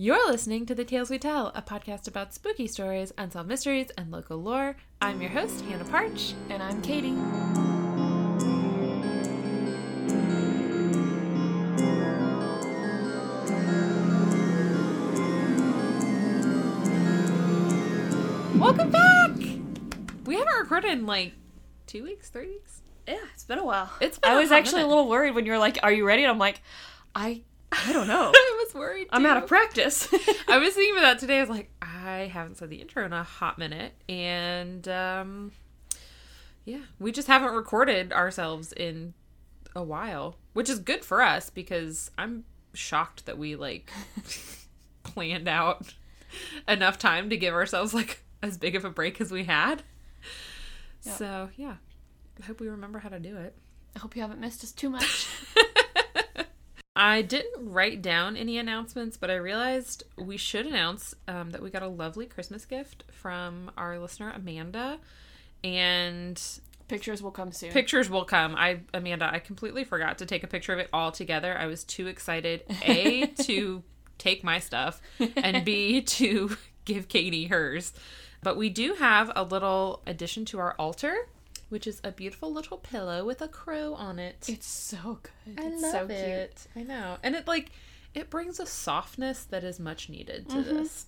Okay, please stop. You're listening to The Tales We Tell, a podcast about spooky stories, unsolved mysteries, and local lore. I'm your host, Hannah Parch. And I'm Katie. Welcome back! We haven't recorded in like two weeks, three weeks? Yeah, it's been a while. It's been I a was hot actually minute. a little worried when you were like, "Are you ready?" And I'm like, "I, I don't know. Was worried. I'm out of practice." I was thinking about that today. I was like, I haven't said the intro in a hot minute, and um, yeah, we just haven't recorded ourselves in a while, which is good for us because I'm shocked that we like planned out enough time to give ourselves like as big of a break as we had. Yep. So yeah, I hope we remember how to do it. I hope you haven't missed us too much. I didn't write down any announcements, but I realized we should announce um, that we got a lovely Christmas gift from our listener Amanda, and Pictures will come soon. pictures will come. I Amanda, I completely forgot to take a picture of it all together. I was too excited a to take my stuff and b to give Katie hers. But we do have a little addition to our altar, which is a beautiful little pillow with a crow on it. it's so good. I it's love so cute. it. I know. And it like it brings a softness that is much needed to Mm-hmm. this.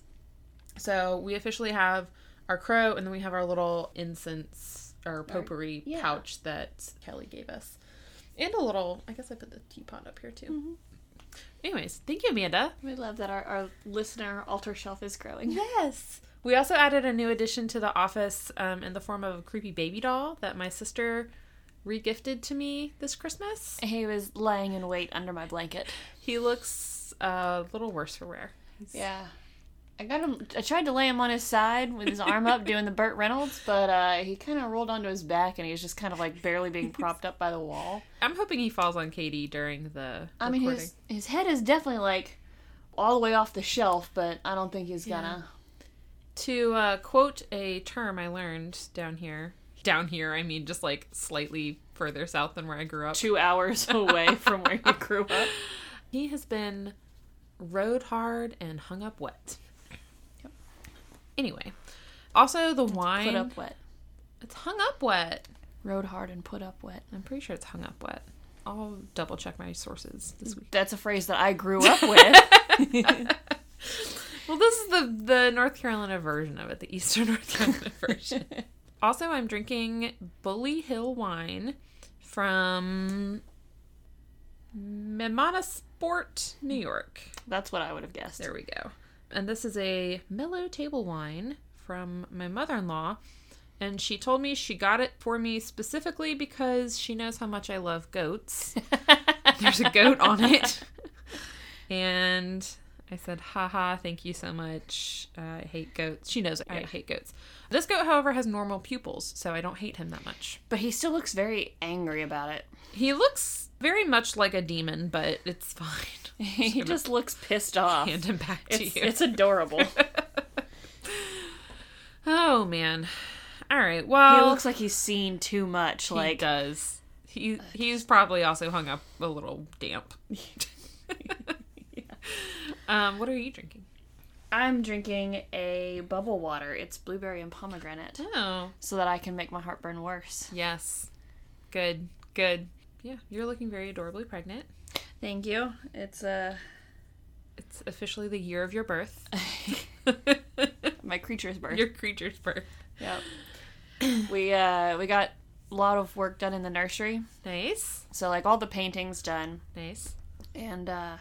So we officially have our crow and then we have our little incense or potpourri yeah. pouch that Kelly gave us. And a little I guess I put the teapot up here too. Mm-hmm. Anyways, thank you, Amanda. We love that our, our listener altar shelf is growing. Yes. We also added a new addition to the office um, in the form of a creepy baby doll that my sister regifted to me this Christmas. He was lying in wait under my blanket. He looks a little worse for wear. He's- Yeah. I got him. I tried to lay him on his side with his arm up doing the Burt Reynolds, but uh, he kind of rolled onto his back and he was just kind of like barely being propped up by the wall. I'm hoping he falls on Katie during the I mean, his his head is definitely like all the way off the shelf, but I don't think he's gonna. To uh, quote a term I learned down here, down here, I mean just like slightly further south than where I grew up. Two hours away from where you grew up. He has been rode hard and hung up wet. Yep. Anyway, also the wine. Put up wet. It's hung up wet. Rode hard and put up wet. I'm pretty sure it's hung up wet. I'll double check my sources this week. That's a phrase that I grew up with. Well, this is the the North Carolina version of it, the Eastern North Carolina version. also, I'm drinking Bully Hill wine from Hammondsport, New York. That's what I would have guessed. There we go. And this is a mellow table wine from my mother-in-law, and she told me she got it for me specifically because she knows how much I love goats. There's a goat on it. And I said, haha, thank you so much. Uh, I hate goats. She knows I Yeah. hate goats. This goat, however, has normal pupils, so I don't hate him that much. But he still looks very angry about it. He looks very much like a demon, but it's fine. he just looks pissed off. Hand him back to It's, you. it's adorable. oh, man. All right, well. he looks like he's seen too much. he Like does. He, he's probably also hung up a little damp. Um, what are you drinking? I'm drinking a bubble water. It's blueberry and pomegranate, Oh, so that I can make my heartburn worse. yes. Good, good. Yeah, you're looking very adorably pregnant. Thank you. It's uh, It's officially the year of your birth. my creature's birth. your creature's birth. Yep. we uh we got a lot of work done in the nursery. Nice, So like all the paintings done nice. and uh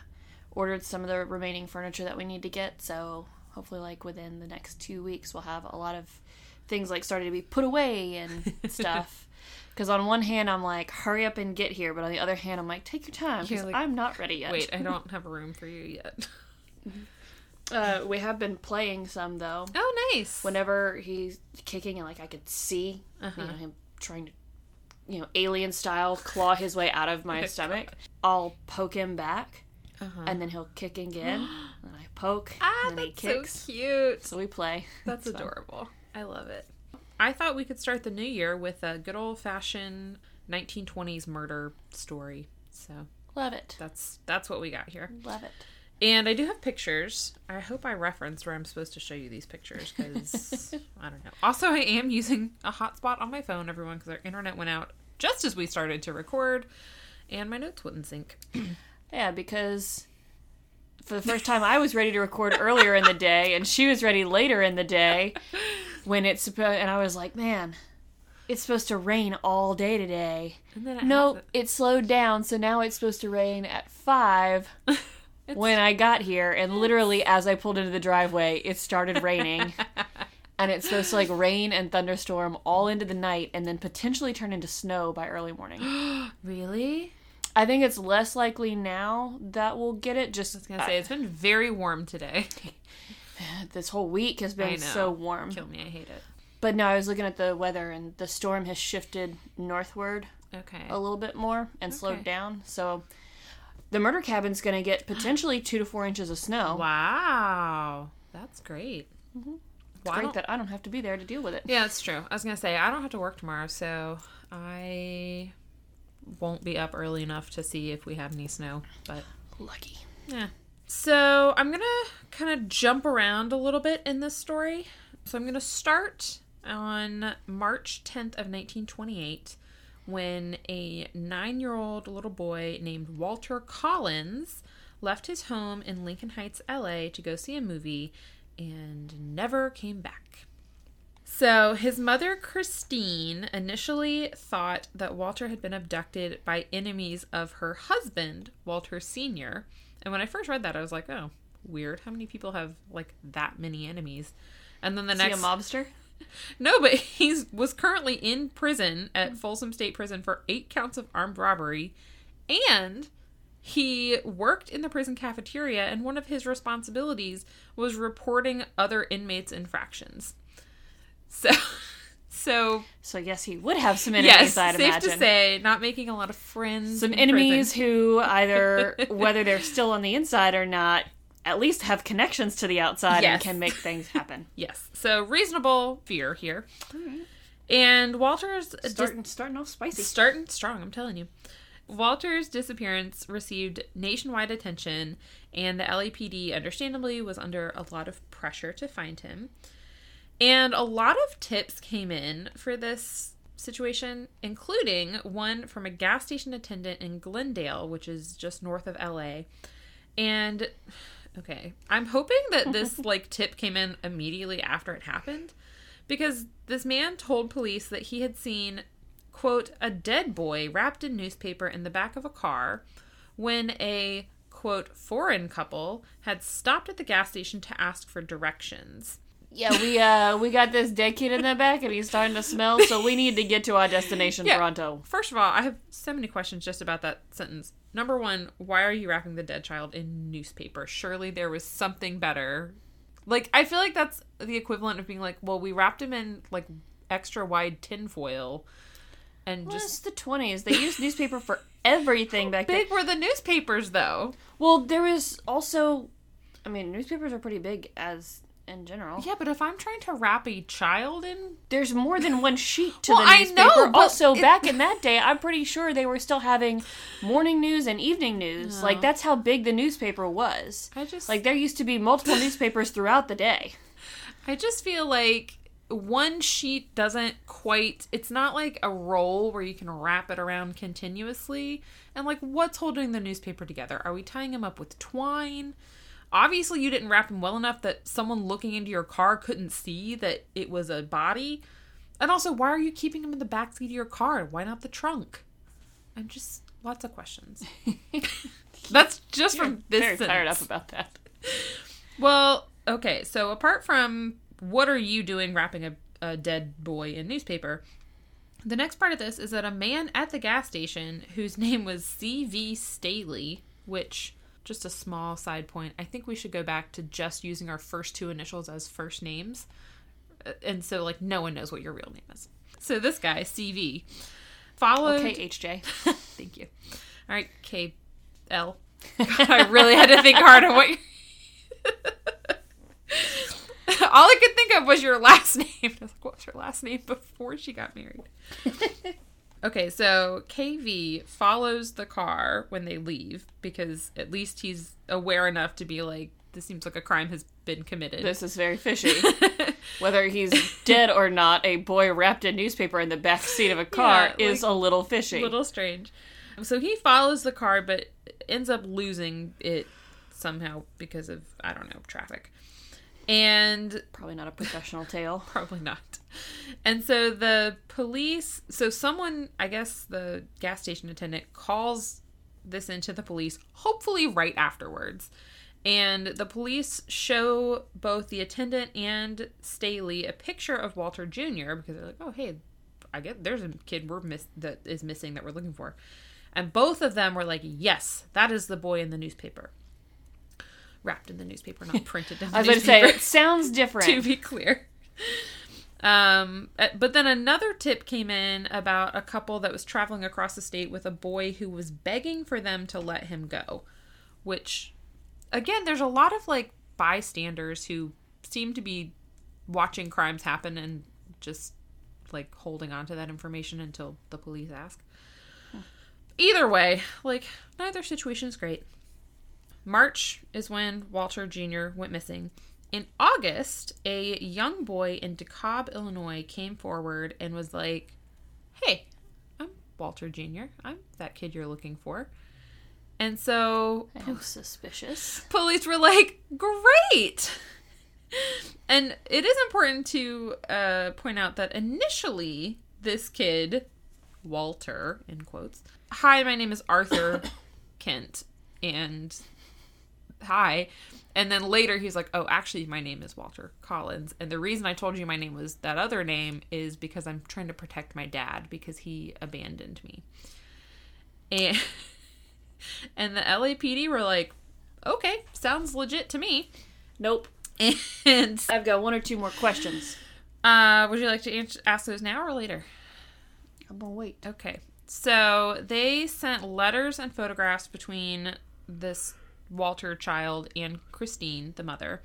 ordered some of the remaining furniture that we need to get. So hopefully like within the next 2 weeks we'll have a lot of things like starting to be put away and stuff. Cuz on one hand I'm like hurry up and get here, but on the other hand I'm like take your time cuz like, I'm not ready yet. Wait, I don't have a room for you yet. Uh we have been playing some though. Oh, nice. Whenever he's kicking and like I could see Uh-huh. you know him trying to you know alien style claw his way out of my stomach i'll poke him back uh-huh. and then he'll kick again and i poke ah, and then he that's kicks so cute. so we play That's It's fun. adorable. I love it. I thought we could start the new year with a good old fashioned 1920s murder story. So Love it. That's that's what we got here. Love it. And I do have pictures. I hope I referenced where I'm supposed to show you these pictures because I don't know. Also, I am using a hotspot on my phone, everyone, because our internet went out just as we started to record, and my notes wouldn't sync. Yeah, because for the first time I was ready to record earlier in the day, and she was ready later in the day when it's supposed. And I was like, man, it's supposed to rain all day today. And then it No, happened. it slowed down, so now it's supposed to rain at five. when I got here, and literally as I pulled into the driveway, it started raining. and it's supposed to like rain and thunderstorm all into the night and then potentially turn into snow by early morning. really? I think it's less likely now that we'll get it. Just I was gonna say it's been very warm today. this whole week has been so warm. Kill me, I hate it. But no, I was looking at the weather and the storm has shifted northward Okay. a little bit more and Okay. slowed down. So the murder cabin's going to get potentially two to four inches of snow. Wow, that's great. Mm-hmm. It's Well, great that I don't have to be there to deal with it. Yeah, that's true. I was gonna say I don't have to work tomorrow, so I won't be up early enough to see if we have any snow. But Lucky. yeah. So I'm gonna kind of jump around a little bit in this story. So I'm gonna start on March 10th of 1928 when a nine-year-old little boy named Walter Collins left his home in Lincoln Heights, LA, to go see a movie and never came back. So, his mother, Christine, initially thought that Walter had been abducted by enemies of her husband, Walter Sr. And when I first read that, I was like, oh, weird. How many people have, like, that many enemies? And then the Is he a next. mobster? No, but he was currently in prison at Folsom State Prison for eight counts of armed robbery. And he worked in the prison cafeteria, and one of his responsibilities was reporting other inmates' infractions. So, so So yes, he would have some enemies. yes, I'd safe imagine. to say, not making a lot of friends. some enemies prison. who either whether they're still on the inside or not, at least have connections to the outside and can make things happen. Yes, so reasonable fear here. And Walter's starting starting off spicy. Starting strong, I'm telling you. Walter's disappearance received nationwide attention, and the LAPD, understandably, was under a lot of pressure to find him. And a lot of tips came in for this situation, including one from a gas station attendant in Glendale, which is just north of LA. And okay, I'm hoping that this like tip came in immediately after it happened because this man told police that he had seen quote a dead boy wrapped in newspaper in the back of a car when a quote foreign couple had stopped at the gas station to ask for directions. Yeah, we uh we got this dead kid in the back and he's starting to smell, so we need to get to our destination Yeah. pronto. First of all, I have so many questions just about that sentence. Number one, why are you wrapping the dead child in newspaper? Surely there was something better. Like, I feel like that's the equivalent of being like, well, we wrapped him in like extra wide tinfoil and Well, just. the twenties. They used newspaper for everything back then. Big were the newspapers, though. Well, there was also I mean, newspapers are pretty big as in general. Yeah, but if I'm trying to wrap a child in. There's more than one sheet to Well, the I newspaper. know, but also, it- back in that day, I'm pretty sure they were still having morning news and evening news. Like that's how big the newspaper was. I just. Like there used to be multiple newspapers throughout the day. I just feel like one sheet doesn't quite it's not like a roll where you can wrap it around continuously and like what's holding the newspaper together are we tying them up with twine obviously you didn't wrap him well enough that someone looking into your car couldn't see that it was a body and also why are you keeping him in the backseat of your car why not the trunk i'm just lots of questions that's just from this Very fired up about that. Well, okay. So apart from what are you doing wrapping a, a dead boy in newspaper, the next part of this is that a man at the gas station whose name was C.V. Staley, which just a small side point, I think we should go back to just using our first two initials as first names. Uh, And so, like, no one knows what your real name is. So this guy, C.V., followed. Okay, HJ. Thank you. All right, K L. I really had to think hard on what. You... All I could think of was your last name. I was like, what was your last name before she got married? Okay, so KV follows the car when they leave because at least he's aware enough to be like, this seems like a crime has been committed. This is very fishy. Whether he's dead or not, a boy wrapped in newspaper in the back seat of a car Yeah, is a little fishy. A little strange. So he follows the car, but ends up losing it somehow because of I don't know traffic, and Probably not a professional tale. probably not. And so the police, so someone, I guess the gas station attendant calls this into the police, hopefully right afterwards. And the police show both the attendant and Staley a picture of Walter Jr. because they're like, oh, hey, I get there's a kid we're miss that is missing that we're looking for. And both of them were like, yes, that is the boy in the newspaper. Wrapped in the newspaper, not printed in the I was going to say, it sounds different. to be clear. Um, uh, but then another tip came in about a couple that was traveling across the state with a boy who was begging for them to let him go. Which, again, there's a lot of like bystanders who seem to be watching crimes happen and just like holding on to that information until the police ask. Either way, like, neither situation is great. March is when Walter Jr. went missing. In August, a young boy in DeKalb, Illinois came forward and was like, Hey, I'm Walter Jr., I'm that kid you're looking for. And so How suspicious. police were like, Great! And it is important to uh, point out that initially, this kid, Walter, in quotes, hi, my name is Arthur Kent, and hi. And then later he's like, oh, actually, my name is Walter Collins. And the reason I told you my name was that other name is because I'm trying to protect my dad because he abandoned me. And, and the LAPD were like, okay, sounds legit to me. Nope. And I've got one or two more questions. uh, would you like to answer, ask those now or later? I'm going to wait. Okay. So they sent letters and photographs between this Walter child and Christine, the mother.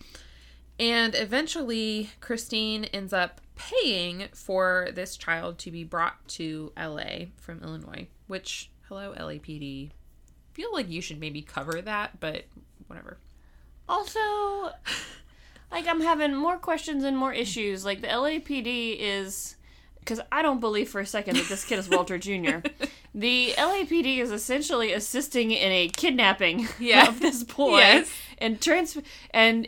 And eventually, Christine ends up paying for this child to be brought to LA from Illinois, which, hello, LAPD. Feel like you should maybe cover that, but whatever. Also, like I'm having more questions and more issues. Like the LAPD is because I don't believe for a second that this kid is Walter Jr. The LAPD is essentially assisting in a kidnapping Yeah. of this boy Yes. and trans and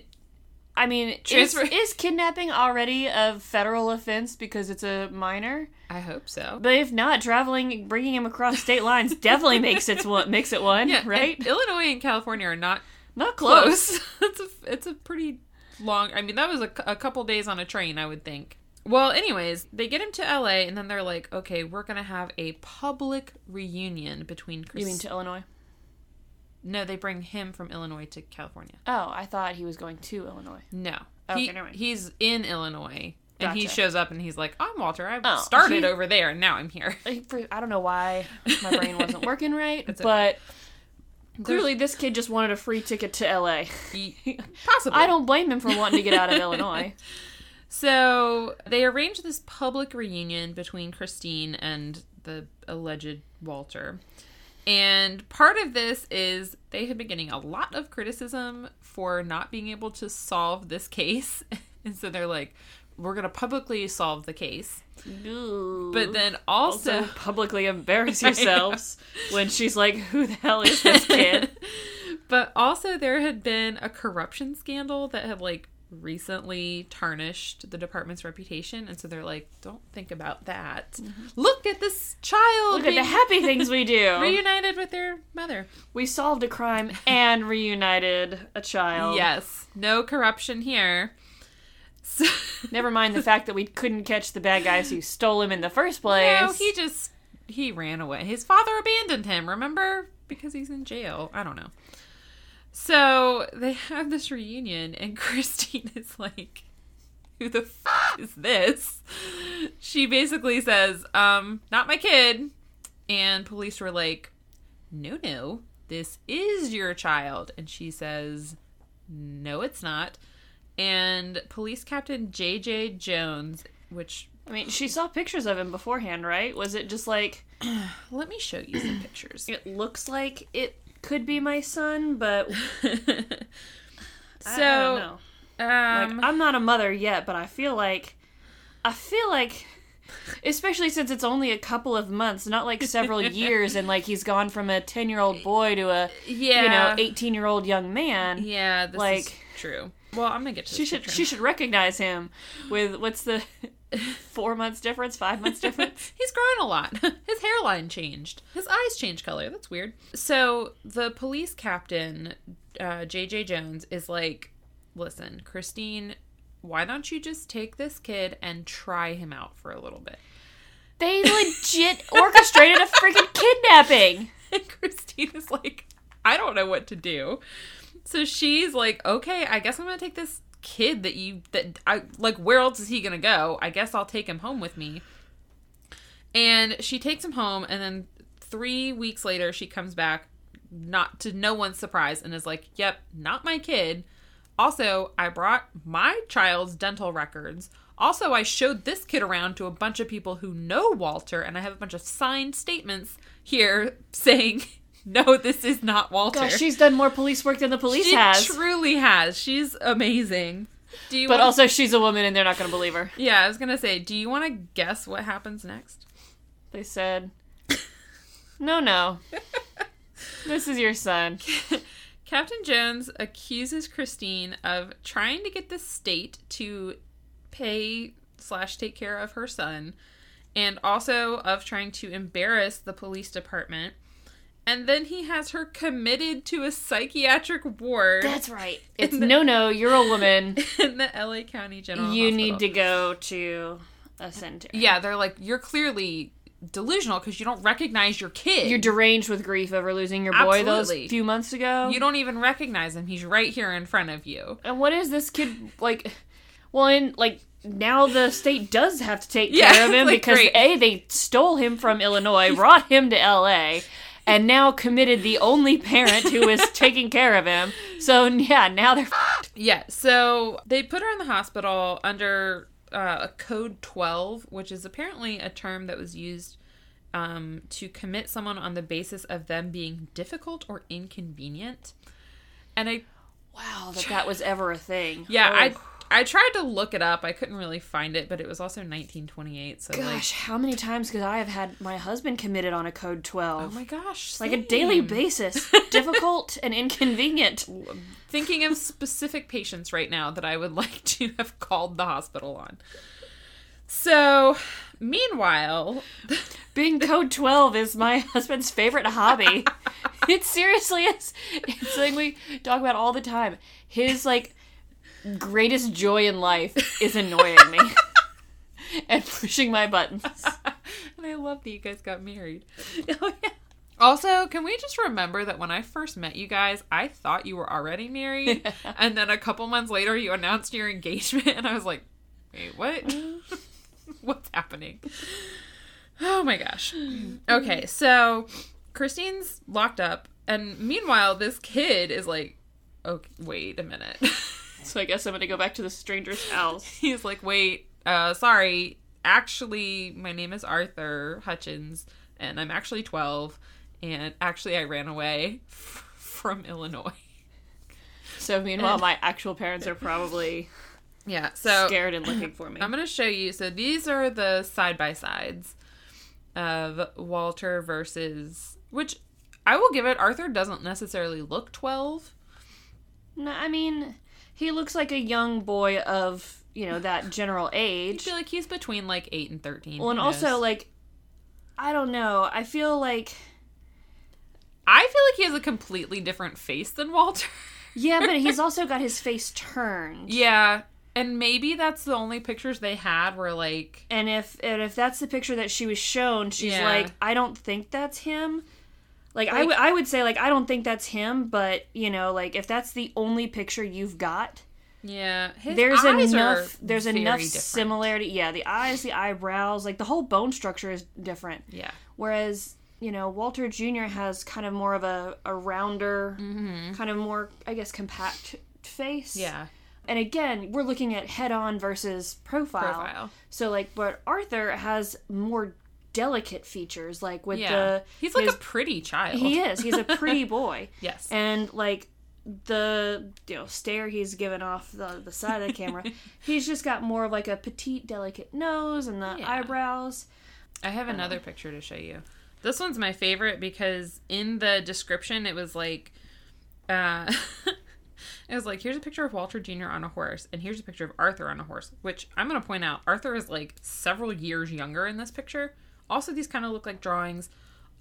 I mean, is, is kidnapping already a federal offense because it's a minor? I hope so. But if not, traveling, bringing him across state lines definitely makes it one. Makes it one, Yeah, right? and Illinois and California are not Not close. close. it's a it's a pretty long. I mean, that was a, a couple days on a train, I would think. Well, anyways, they get him to LA, and then they're like, "Okay, we're gonna have a public reunion between." Chris- You mean to Illinois? no? They bring him from Illinois to California. Oh, I thought he was going to Illinois. No, oh, Okay, he, never mind. he's in Illinois, and he shows up, and he's like, "I'm Walter. I Oh, started he- over there, and now I'm here." I don't know why my brain wasn't working right, but clearly this kid just wanted a free ticket to LA. He- Possibly, I don't blame him for wanting to get out of Illinois. So they arranged this public reunion between Christine and the alleged Walter. And part of this is they have been getting a lot of criticism for not being able to solve this case. And so they're like, we're going to publicly solve the case. But then also, also publicly embarrass yourselves when she's like, "Who the hell is this kid?" but also there had been a corruption scandal that had like recently tarnished the department's reputation. And so they're like, don't think about that. Look at this child Mm-hmm. Look at the happy things we do. reunited with their mother. we solved a crime and reunited a child. Yes, no corruption here. So, Never mind the fact that we couldn't catch the bad guys who stole him in the first place. no, he just he ran away. His father abandoned him. Remember, because he's in jail. I don't know. So they have this reunion, and Christine is like, "Who the f- is this?" She basically says, "Um, not my kid." And police were like, "No, no, this is your child." And she says, "No, it's not." And police captain J.J. Jones, which I mean, she saw pictures of him beforehand, right? Was it just like Let me show you some pictures. it looks like it could be my son, but so, I, don't know. um, Like, I'm not a mother yet, but I feel like I feel like especially since it's only a couple of months, not like several years and like he's gone from a 10-year-old boy to a yeah, you know, 18-year-old young man. yeah, this is like- true. Well, I'm gonna get to She should she should recognize him with what's the 4 months difference, 5 months difference? He's grown a lot. His hairline changed. His eyes changed color. That's weird. So the police captain, uh, JJ Jones, is like, listen, Christine, why don't you just take this kid and try him out for a little bit? They legit orchestrated a freaking kidnapping. And Christine is like, I don't know what to do. So she's like, okay, I guess I'm gonna take this kid that you that I like. Where else is he gonna go? I guess I'll take him home with me. And she takes him home, and then three weeks later, she comes back, not to no one's surprise, and is like, "Yep, not my kid." Also, I brought my child's dental records. Also, I showed this kid around to a bunch of people who know Walter, and I have a bunch of signed statements here saying, "No, this is not Walter." Gosh, she's done more police work than the police she has. truly has. She's amazing. Do you? but wanna- also she's a woman and they're not going to believe her. yeah, I was gonna say, do you want to guess what happens next? They said, "No, no. This is your son." Captain Jones accuses Christine of trying to get the state to pay slash take care of her son, and also of trying to embarrass the police department. And then he has her committed to a psychiatric ward That's right. It's no, no. You're a woman. in the LA County General. You Hospital. need to go to a center. Yeah, they're like, you're clearly delusional because you don't recognize your kid. You're deranged with grief over losing your boy Absolutely. those few months ago. you don't even recognize him. He's right here in front of you. And what is this kid like? Well, and like now the state does have to take Yeah, care of him like, because great. a they stole him from Illinois, brought him to L.A. And now committed the only parent who was taking care of him. So yeah, now they're f***ed. Yeah, so they put her in the hospital under uh, a code 12, which is apparently a term that was used um, to commit someone on the basis of them being difficult or inconvenient. And I, wow that that was ever a thing. yeah, Oh, I, I tried to look it up. I couldn't really find it, but it was also 1928. So like, Gosh, how many times could I have had my husband committed on a code 12? Oh my gosh, like a daily basis, difficult and inconvenient. Thinking of specific patients right now that I would like to have called the hospital on. So, meanwhile, Being code 12 is my husband's favorite hobby. it seriously is. It's something we talk about all the time. His, like, greatest joy in life is annoying me and pushing my buttons. and I love that you guys got married. Oh, yeah. Also, can we just remember that when I first met you guys, I thought you were already married, and then a couple months later, you announced your engagement, and I was like, "Wait, what? Uh-huh. What's happening?" Oh my gosh. Okay, so Christine's locked up, and meanwhile, this kid is like, "Okay, wait a minute." So I guess I'm going to go back to the stranger's house. He's like, "Wait, uh, sorry. Actually, my name is Arthur Hutchins, and I'm actually 12, and actually, I ran away f- from Illinois." So meanwhile, my actual parents are probably Yeah. So scared and looking for me. I'm gonna show you. So these are the side by sides of Walter versus which I will give it. Arthur doesn't necessarily look 12. No, I mean, he looks like a young boy of, you know, that general age. I feel like he's between like 8 and 13. Well, and also, like, I don't know. I feel like I feel like he has a completely different face than Walter. Yeah, but he's also got his face turned. Yeah, and maybe that's the only pictures they had were like And if and if that's the picture that she was shown, she's Yeah. like, I don't think that's him. Like, I Like- would I would say like I don't think that's him, but you know, like if that's the only picture you've got, yeah. There's enough there's enough different. similarity. Yeah, the eyes, the eyebrows, like the whole bone structure is different. Yeah, Whereas you know Walter Jr. has kind of more of a a rounder, mm-hmm. kind of more I guess compact face. yeah. and again, we're looking at head on versus profile. Profile. So like, but Arthur has more delicate features, like with Yeah. the He's like his- a pretty child. he is. He's a pretty boy. Yes. And like the you know stare he's given off the, the side of the camera, he's just got more of like a petite, delicate nose and the Yeah. eyebrows. I have another picture to show you. This one's my favorite because in the description it was like uh it was like here's a picture of Walter Jr. on a horse and here's a picture of Arthur on a horse, which I'm going to point out Arthur is like several years younger in this picture. Also these kind of look like drawings.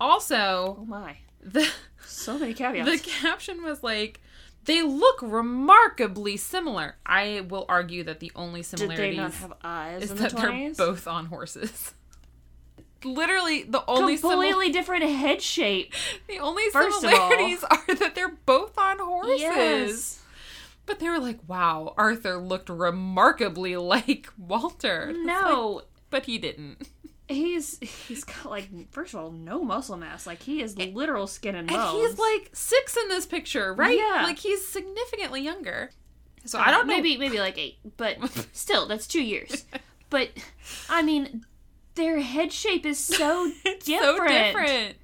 Also, Oh my, the so many caveats. the caption was like they look remarkably similar. I will argue that the only Did similarities they not have eyes is in the that they're both on horses. Literally, the only simil- Completely different head shape. the only First all- similarities are that they're both on horses. Yes. But they were like, "Wow, Arthur looked remarkably like Walter." It's like, No, but he didn't. He's he's got like first of all no muscle mass. Like he is literal skin and bones. And he's like six in this picture, right? Yeah. like he's significantly younger. So uh, I don't know. maybe maybe like eight, but still that's two years. But I mean, their head shape is so different. so different.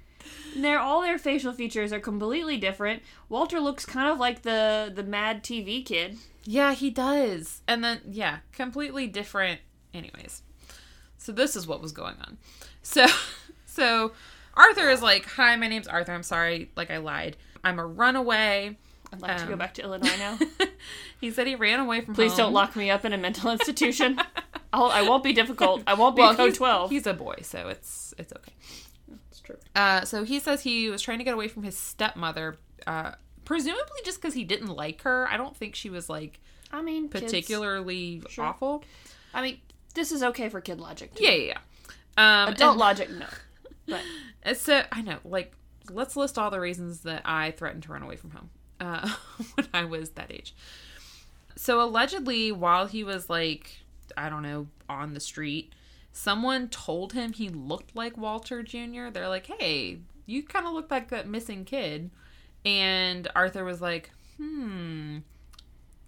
Their all their facial features are completely different. Walter looks kind of like the the mad TV kid. Yeah, he does. And then yeah, completely different anyways. So this is what was going on. So so Arthur is like, "Hi, my name's Arthur. I'm sorry, like I lied. I'm a runaway." I'd like to go Um, back to Illinois now. he said he ran away from Please home. don't lock me up in a mental institution. I'll, I won't be difficult. I won't be Well, code he's, twelve. he's a boy, so it's it's okay. It's true. Uh, so he says he was trying to get away from his stepmother, uh, presumably just because he didn't like her. I don't think she was like I mean, kids- particularly Sure. awful. I mean, this is okay for kid logic. Too. Yeah, yeah, yeah. Um, Adult and- logic, no. But It's so I know, like, let's list all the reasons that I threatened to run away from home uh, when I was that age. So allegedly, while he was like, I don't know, on the street, someone told him he looked like Walter Jr. They're like, "Hey, you kind of look like that missing kid," and Arthur was like, "Hmm."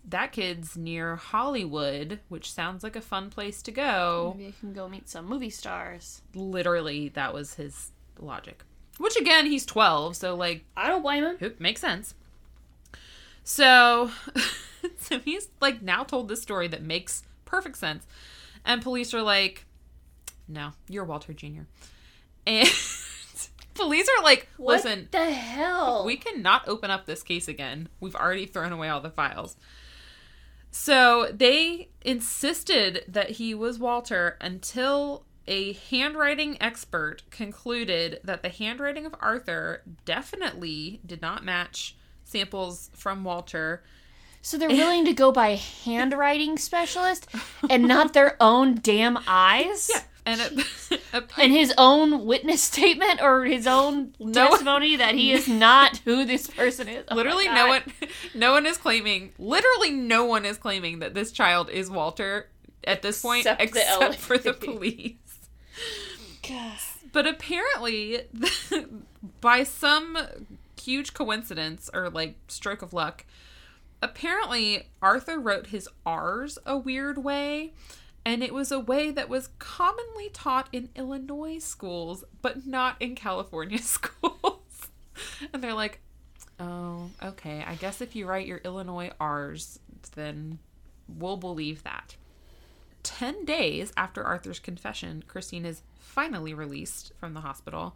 That kid's near Hollywood, which sounds like a fun place to go maybe I can go meet some movie stars. literally that was his logic which again he's 12 so like I don't blame him. it makes sense so so he's like now told this story that makes perfect sense and police are like no you're walter jr and police are like listen what the hell? we cannot open up this case again. We've already thrown away all the files. So they insisted that he was Walter until a handwriting expert concluded that the handwriting of Arthur definitely did not match samples from Walter. so they're willing to go by handwriting specialist and not their own damn eyes? Yeah. And his own witness statement or his own No. testimony that he is not who this person is. Oh literally no one no one is claiming literally no one is claiming that this child is Walter at this point Except except, the for the police. God. But apparently, by some huge coincidence or like stroke of luck, apparently Arthur wrote his R's a weird way. And it was a way that was commonly taught in Illinois schools, but not in California schools. and they're like, oh, okay. I guess if you write your Illinois R's, then we'll believe that. 10 days after Arthur's confession, Christine is finally released from the hospital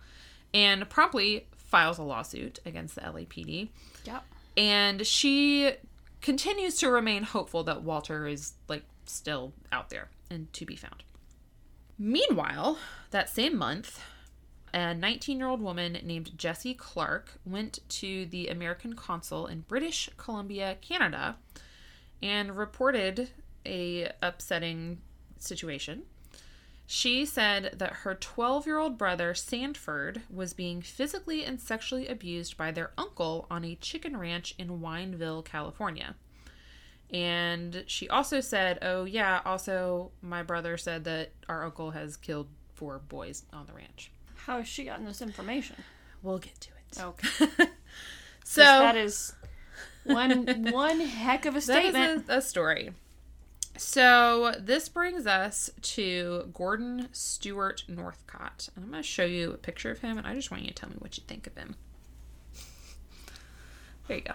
and promptly files a lawsuit against the LAPD. Yep. And she continues to remain hopeful that Walter is like still out there and to be found. Meanwhile, that same month, a 19 year old woman named Jessie Clark went to the American consul in British Columbia, Canada, and reported a upsetting situation. She said that her 12 year old brother, Sanford, was being physically and sexually abused by their uncle on a chicken ranch in Wineville, California. And she also said, Oh, yeah, also, my brother said that our uncle has killed four boys on the ranch. How has she gotten this information? We'll get to it. Okay. So, that is one one heck of a statement. is a, a story. So this brings us to Gordon Stewart Northcott. And I'm going to show you a picture of him, and I just want you to tell me what you think of him. There you go.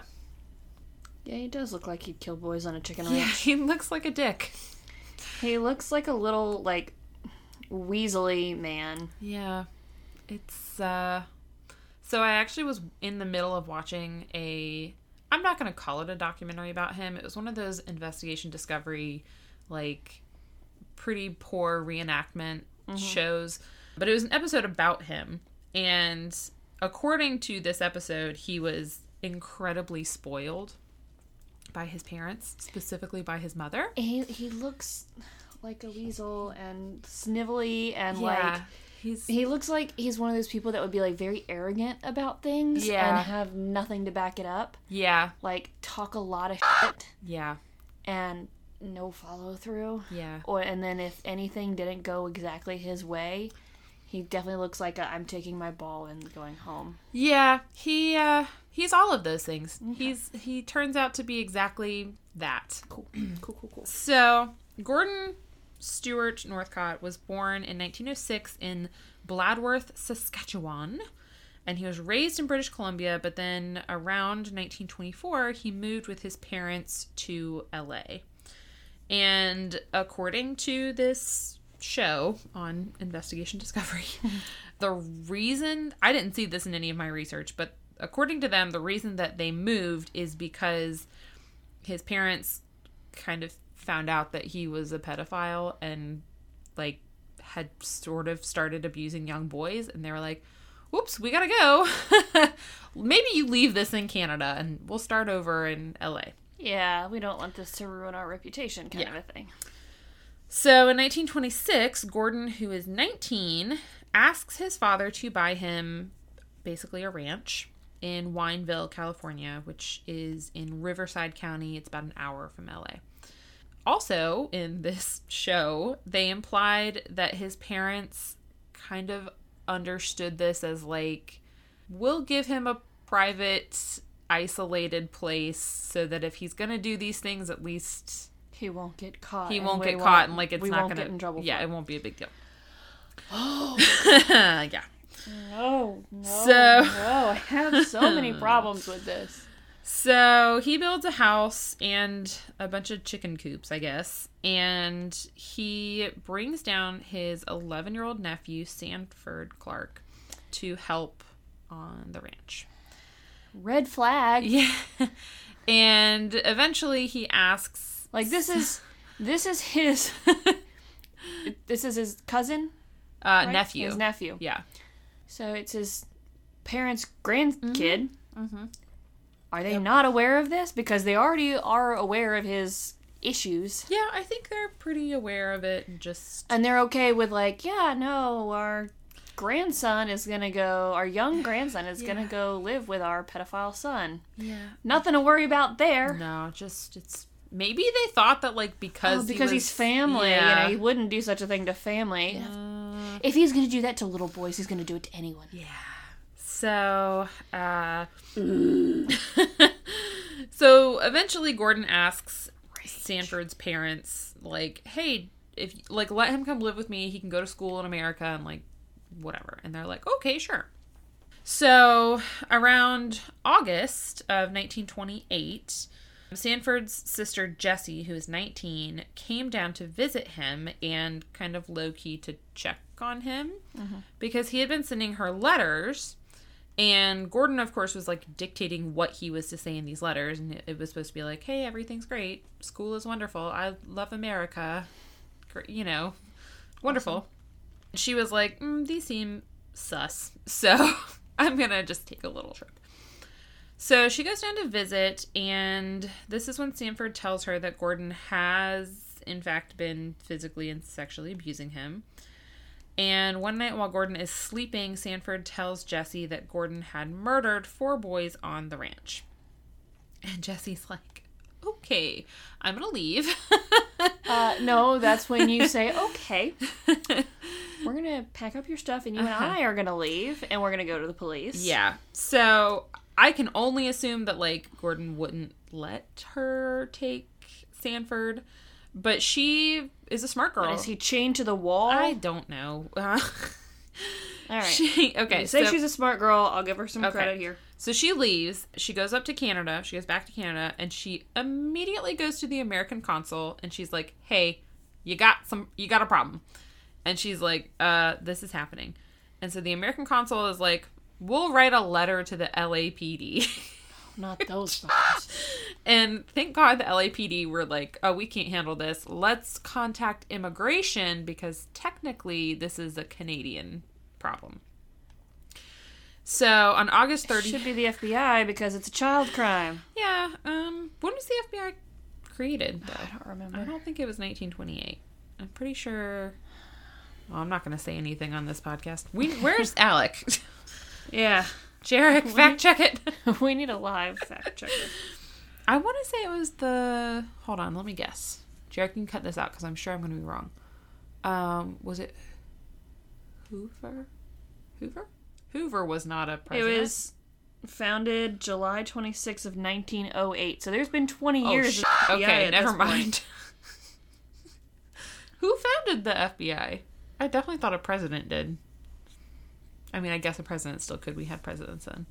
Yeah, he does look like he'd kill boys on a chicken Yeah, ranch. he looks like a dick. He looks like a little like weaselly man. Yeah. It's uh so I actually was in the middle of watching a I'm not going to call it a documentary about him. It was one of those investigation discovery like pretty poor reenactment shows, but it was an episode about him and according to this episode, he was incredibly spoiled by his parents, specifically by his mother. He he looks like a weasel and snivelly and Yeah. like he's he looks like he's one of those people that would be like very arrogant about things Yeah. and have nothing to back it up. yeah, Like talk a lot of shit yeah, and no follow through. yeah. Or and then if anything didn't go exactly his way, he definitely looks like a, I'm taking my ball and going home. Yeah, he uh he's all of those things. He's he turns out to be exactly that. Cool, cool, cool, cool. So, Gordon Stewart Northcott was born in 1906 in Bladworth, Saskatchewan, and he was raised in British Columbia, but then around 1924 he moved with his parents to LA. And according to this show on Investigation Discovery, the reason I didn't see this in any of my research, but according to them, the reason that they moved is because his parents kind of found out that he was a pedophile and like had sort of started abusing young boys and they were like whoops we gotta go maybe you leave this in canada and we'll start over in la Yeah, we don't want this to ruin our reputation, kind Yeah. of a thing. So in 1926, Gordon, who is 19, asks his father to buy him basically a ranch in Wineville, California, which is in Riverside County. It's about an hour from LA. Also, in this show, they implied that his parents kind of understood this as like, we'll give him a private, isolated place so that if he's going to do these things, at least He won't get caught. he won't get won't- caught and like it's not won't gonna get in trouble. yeah for it won't be a big deal it. yeah No, no, So- no. I have so many problems with this. so he builds a house and a bunch of chicken coops i guess and he brings down his 11 year old nephew sanford clark to help on the ranch Red flag. yeah and eventually he asks Like this is this is his this is his cousin, uh right? nephew His nephew. yeah So it's his parents' grandkid. mm-hmm. Are they not aware of this? Because they already are aware of his issues. yeah i think they're pretty aware of it and just And they're okay with like, yeah, no, our grandson is gonna go our young grandson is Yeah. gonna go live with our pedophile son. yeah Nothing to worry about there. No, just it's maybe they thought that like because Oh, he because was- he's family, Yeah. you know, he wouldn't do such a thing to family. Uh, If he's gonna do that to little boys, he's gonna do it to anyone. yeah. So, uh, so eventually Gordon asks Sanford's parents, like, "Hey, if like let him come live with me, he can go to school in America and like whatever." And they're like, "Okay, sure." So, around August of 1928, Sanford's sister Jessie, who is 19, came down to visit him and kind of low key to check on him because he had been sending her letters. And Gordon, of course, was like dictating what he was to say in these letters. And it- was supposed to be like, hey, everything's great. School is wonderful. I love America. You know, wonderful. She was like, mm, these seem sus. So I'm going to just take a little trip. So she goes down to visit, and this is when Sanford tells her that Gordon has, in fact, been physically and sexually abusing him. And one night while Gordon is sleeping, Sanford tells Jessie that Gordon had murdered four boys on the ranch. And Jessie's like, okay, I'm gonna leave. Uh, no, that's when you say, okay, we're gonna pack up your stuff and you and Uh-huh. I are gonna leave and we're gonna go to the police. Yeah. So I can only assume that like Gordon wouldn't let her take Sanford, but she is a smart girl. Is he chained to the wall? I don't know. Uh, All right. she, okay, Say so, she's a smart girl. I'll give her some Okay. credit here. so she leaves. She goes up to Canada. She goes back to Canada, and she immediately goes to the American consul, and she's like, "Hey, you got some, you got a problem," and she's like, "Uh, this is happening," and so the American consul is like, "We'll write a letter to the LAPD." Not those fuckers. And thank God the LAPD were like, oh, we can't handle this. Let's contact immigration because technically this is a Canadian problem. So on August 30th, Should be the FBI because it's a child crime. yeah, um, when was the FBI created? Though? I don't remember. I don't think it was 1928. I'm pretty sure. Well, I'm not going to say anything on this podcast. We, where's Alec? Yeah. Jarek, fact check it. we need a live fact checker. I want to say it was the. Hold on, let me guess. Jared can cut this out because I'm sure I'm going to be wrong. Um, was it Hoover? Hoover? Hoover was not a president. It was founded July 26th of 1908. So there's been 20 Oh, years. sh- okay, never mind. Who founded the FBI? I definitely thought a president did. I mean, I guess a president still could. We had presidents then.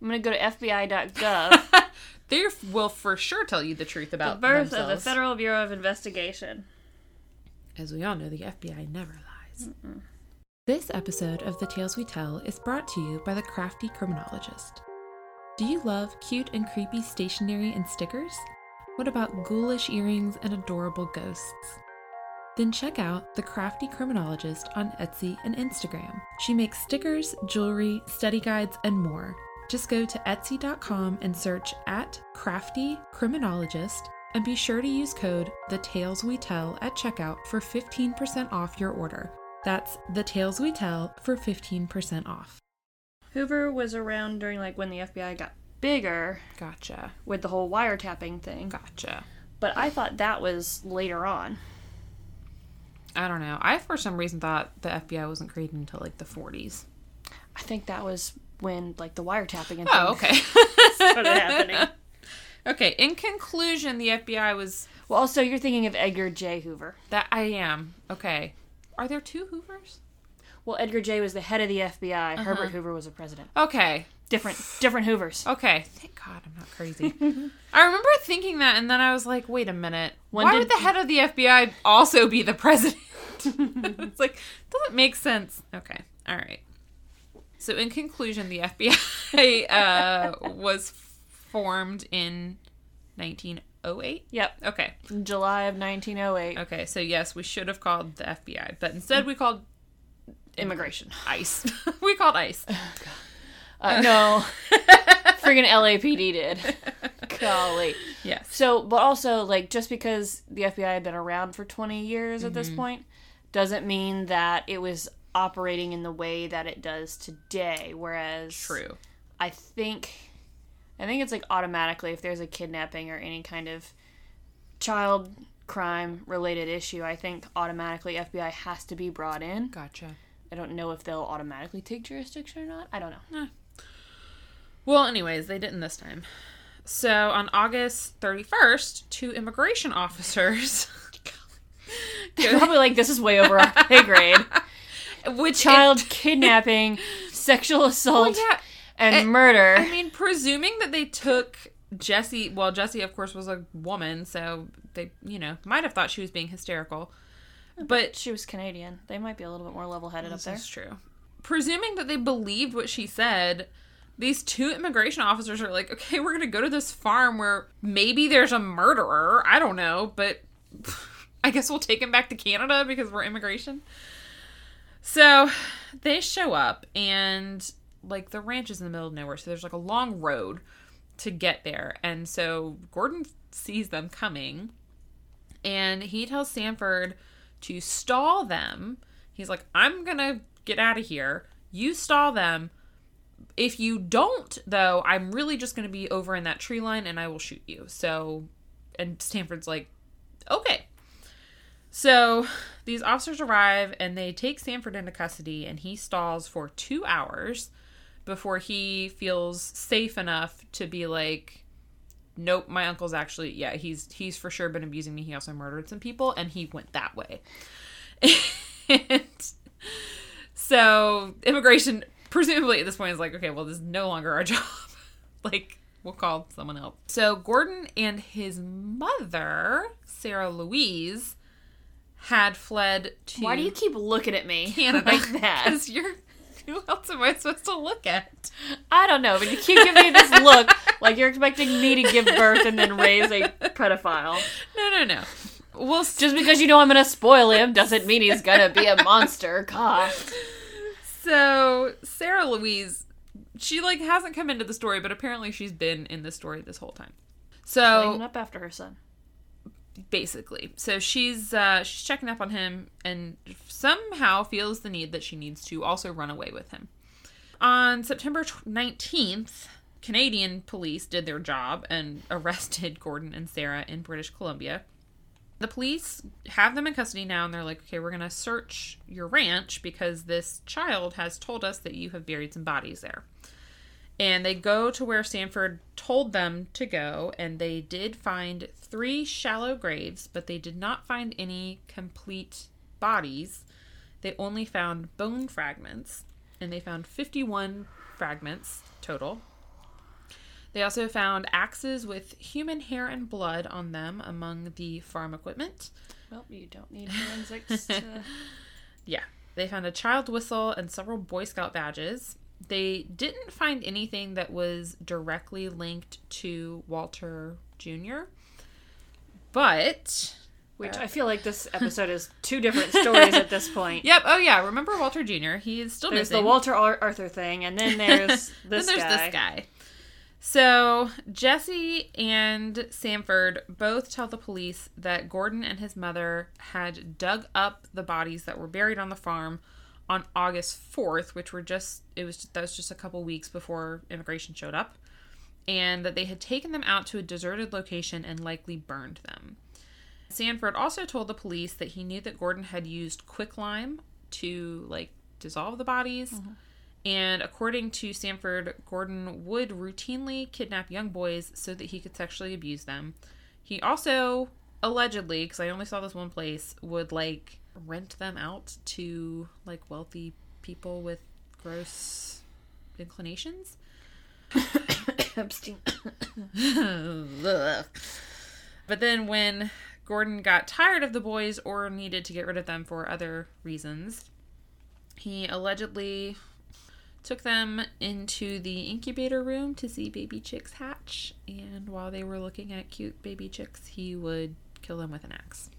I'm going to go to FBI.gov. They will for sure tell you the truth the about birth of the. Federal Bureau of Investigation. As we all know, the FBI never lies. This episode of The Tales We Tell is brought to you by the Crafty Criminologist. Do you love cute and creepy stationery and stickers? What about ghoulish earrings and adorable ghosts? Then check out The Crafty Criminologist on Etsy and Instagram. She makes stickers, jewelry, study guides, and more. Just go to etsy.com and search at Crafty Criminologist and be sure to use code The Tales We Tell at checkout for 15% off your order. That's The Tales We Tell for 15% off. Hoover was around during like when the FBI got bigger Gotcha. with the whole wiretapping thing. Gotcha. But I thought that was later on. I don't know. I, for some reason, thought the FBI wasn't created until like the 40s. I think that was when like the wiretapping and Oh, okay. started happening. okay, in conclusion, the FBI was. Well, also you're thinking of Edgar J. Hoover. That I am. Okay. Are there two Hoovers? Well, Edgar J. was the head of the FBI. Uh-huh. Herbert Hoover was a president. Okay. Different, different Hoovers. Okay. Thank God I'm not crazy. I remember thinking that, and then I was like, wait a minute. When Why did- would the head of the FBI also be the president? it's like, doesn't make sense. Okay. All right. So, in conclusion, the FBI uh, was formed in 1908. Yep, Okay. July of 1908. Okay. So, yes, we should have called the FBI, but instead we called Immigration. ICE. we called ICE. Uh, no, friggin' LAPD did. Golly. Yes. So, but also, like, just because the FBI had been around for 20 years at this Mm-hmm. point doesn't mean that it was operating in the way that it does today. Whereas, True. I think, I think it's like automatically if there's a kidnapping or any kind of child crime related issue, I think automatically FBI has to be brought in. Gotcha. I don't know if they'll automatically take jurisdiction or not. I don't know. Well, anyways, they didn't this time. So on August 31st, two immigration officers, They're probably like, this is way over our pay grade. With Child kidnapping, sexual assault, Well, yeah, and murder. I mean, presuming that they took Jessie. Well, Jessie, of course, was a woman, so they, you know, might have thought she was being hysterical. But she was Canadian. They might be a little bit more level headed up there. is true. Presuming that they believed what she said, these two immigration officers are like, okay, we're gonna go to this farm where maybe there's a murderer. I don't know, but I guess we'll take him back to Canada because we're immigration. So they show up and like the ranch is in the middle of nowhere, so there's like a long road to get there. And so Gordon sees them coming and he tells Sanford to stall them. He's like, I'm gonna get out of here. You stall them. If you don't, though, I'm really just gonna be over in that tree line and I will shoot you. So, and Sanford's like, okay. So these officers arrive and they take Sanford into custody and he stalls for two hours before he feels safe enough to be like nope my uncle's actually yeah he's he's for sure been abusing me he also murdered some people and he went that way and so immigration presumably at this point is like okay well this is no longer our job like we'll call someone else so gordon and his mother sarah louise had fled to Why do you keep looking at me Canada like that? because you're who else am i supposed to look at I don't know, but you keep giving me this look like you're expecting me to give birth and then raise a pedophile. no no no well Just because you know I'm gonna spoil him doesn't mean he's gonna be a monster. God. So Sarah Louise, she like hasn't come into the story, but apparently she's been in the story this whole time. Cleaning So up after her son. basically, so she's uh, she's checking up on him and somehow feels the need that she needs to also run away with him. On September nineteenth, Canadian police did their job and arrested Gordon and Sarah in British Columbia. The police have them in custody now, and they're like, okay, we're going to search your ranch because this child has told us that you have buried some bodies there. And they go to where Sanford told them to go, and they did find three shallow graves, but they did not find any complete bodies. They only found bone fragments, and they found 51 fragments total. They also found axes with human hair and blood on them among the farm equipment. Well, you don't need forensics to. Yeah. They found a child whistle and several Boy Scout badges. They didn't find anything that was directly linked to Walter Jr. But Which uh, I feel like this episode is two different stories at this point. Yep. Oh yeah. Remember Walter Jr. He is still There's missing. the Walter Ar- Arthur thing, and then there's this then there's guy. this guy. So Jessie and Sanford both tell the police that Gordon and his mother had dug up the bodies that were buried on the farm on August 4th, which were just it was that was just a couple weeks before immigration showed up, and that they had taken them out to a deserted location and likely burned them. Sanford also told the police that he knew that Gordon had used quicklime to like dissolve the bodies. Mm-hmm. And according to Sanford, Gordon would routinely kidnap young boys so that he could sexually abuse them. He also allegedly, because I only saw this one place, would like rent them out to like wealthy people with gross inclinations. But then when Gordon got tired of the boys or needed to get rid of them for other reasons, he allegedly took them into the incubator room to see baby chicks hatch. And while they were looking at cute baby chicks, he would kill them with an axe.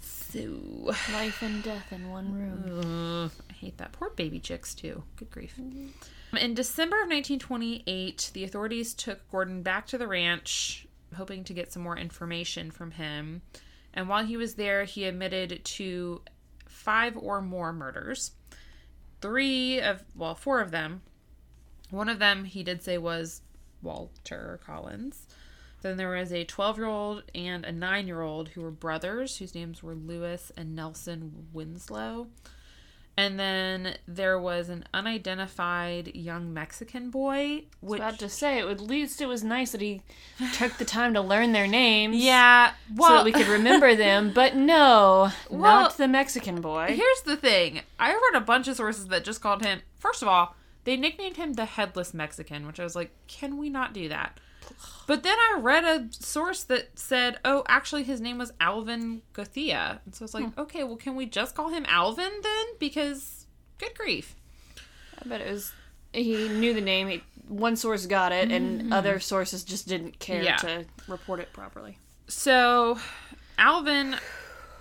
So, Life and death in one room. I hate that. Poor baby chicks, too. Good grief. Mm-hmm. In December of 1928, the authorities took Gordon back to the ranch, hoping to get some more information from him. And while he was there, he admitted to five or more murders. Three of, well, four of them. One of them he did say was Walter Collins. Then there was a 12 year old and a 9 year old who were brothers, whose names were Lewis and Nelson Winslow. And then there was an unidentified young Mexican boy, which About to say, at least it was nice that he took the time to learn their names. yeah, so that we could remember them. But no, Well, not the Mexican boy. here's the thing: I read a bunch of sources that just called him. First of all, they nicknamed him the Headless Mexican, which I was like, can we not do that? But then I read a source that said, oh, actually, his name was Alvin Gothia. And so I was like, hmm. okay, well, can we just call him Alvin then? Because, good grief. I bet it was. He knew the name. He, one source got it, and mm-hmm. other sources just didn't care Yeah. to report it properly. So, Alvin,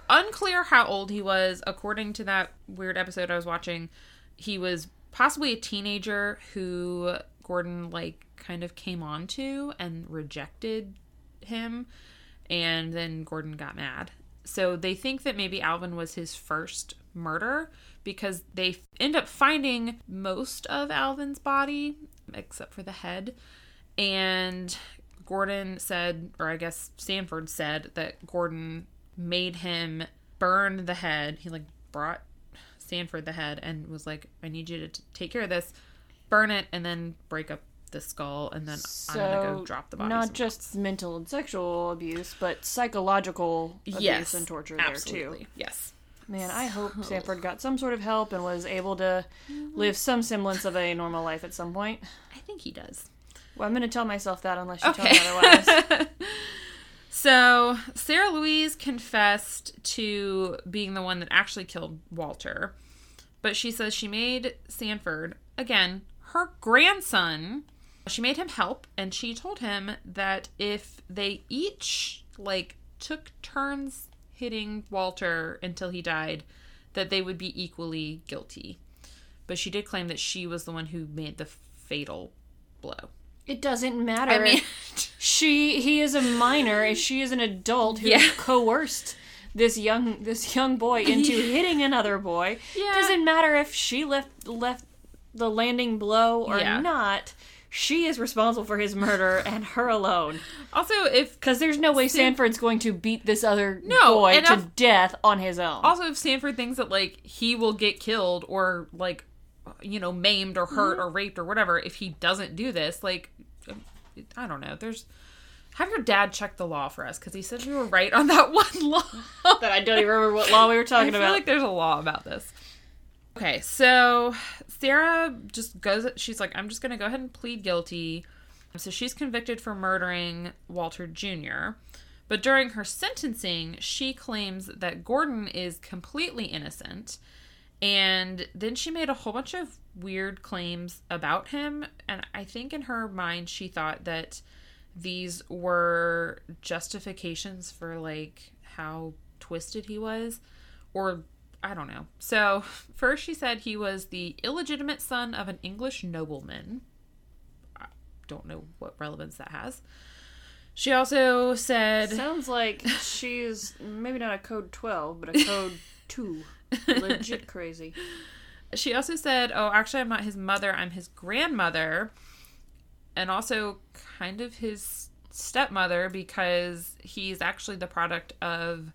unclear how old he was. According to that weird episode I was watching, he was possibly a teenager who Gordon, like, kind of came on to and rejected him. And then Gordon got mad. So, they think that maybe Alvin was his first murder because they end up finding most of Alvin's body, except for the head. And Gordon said, or I guess Sanford said, that Gordon made him burn the head. He like brought Sanford the head and was like, "I need you to t- take care of this, burn it, and then break up the skull, and then I'm gonna go drop the body." Not just mental and sexual abuse, but psychological abuse yes, and torture absolutely. there too. Yes. Man, I hope Sanford got some sort of help and was able to live some semblance of a normal life at some point. I think he does. Well, I'm going to tell myself that unless you Okay. tell me otherwise. So Sarah Louise confessed to being the one that actually killed Walter, but she says she made Sanford again her grandson. She made him help, and she told him that if they each like took turns hitting Walter until he died, that they would be equally guilty. But she did claim that she was the one who made the fatal blow. It doesn't matter. I mean, she he is a minor and she is an adult who Yeah. coerced this young this young boy into hitting another boy. Yeah. Doesn't matter if she left left the landing blow or Yeah. not. She is responsible for his murder and her alone. also if Because there's no way Sanford's going to beat this other No, boy and to death on his own. Also, if Sanford thinks that like he will get killed or like you know maimed or hurt mm-hmm. or raped or whatever if he doesn't do this, like I don't know. There's have your dad check the law for us because he said we were right on that one law. that I don't even remember what law we were I talking feel about. like there's a law about this. Okay, so Sarah just goes. She's like, I'm just gonna go ahead and plead guilty. So she's convicted for murdering Walter Jr. But during her sentencing, she claims that Gordon is completely innocent. And then she made a whole bunch of weird claims about him. And I think in her mind, she thought that these were justifications for like how twisted he was. Or I don't know. So, first she said he was the illegitimate son of an English nobleman. I don't know what relevance that has. She also said Sounds like she's maybe not a code 12, but a code 2. Legit crazy. she also said, "Oh, actually I'm not his mother, I'm his grandmother." And also kind of his stepmother because he's actually the product of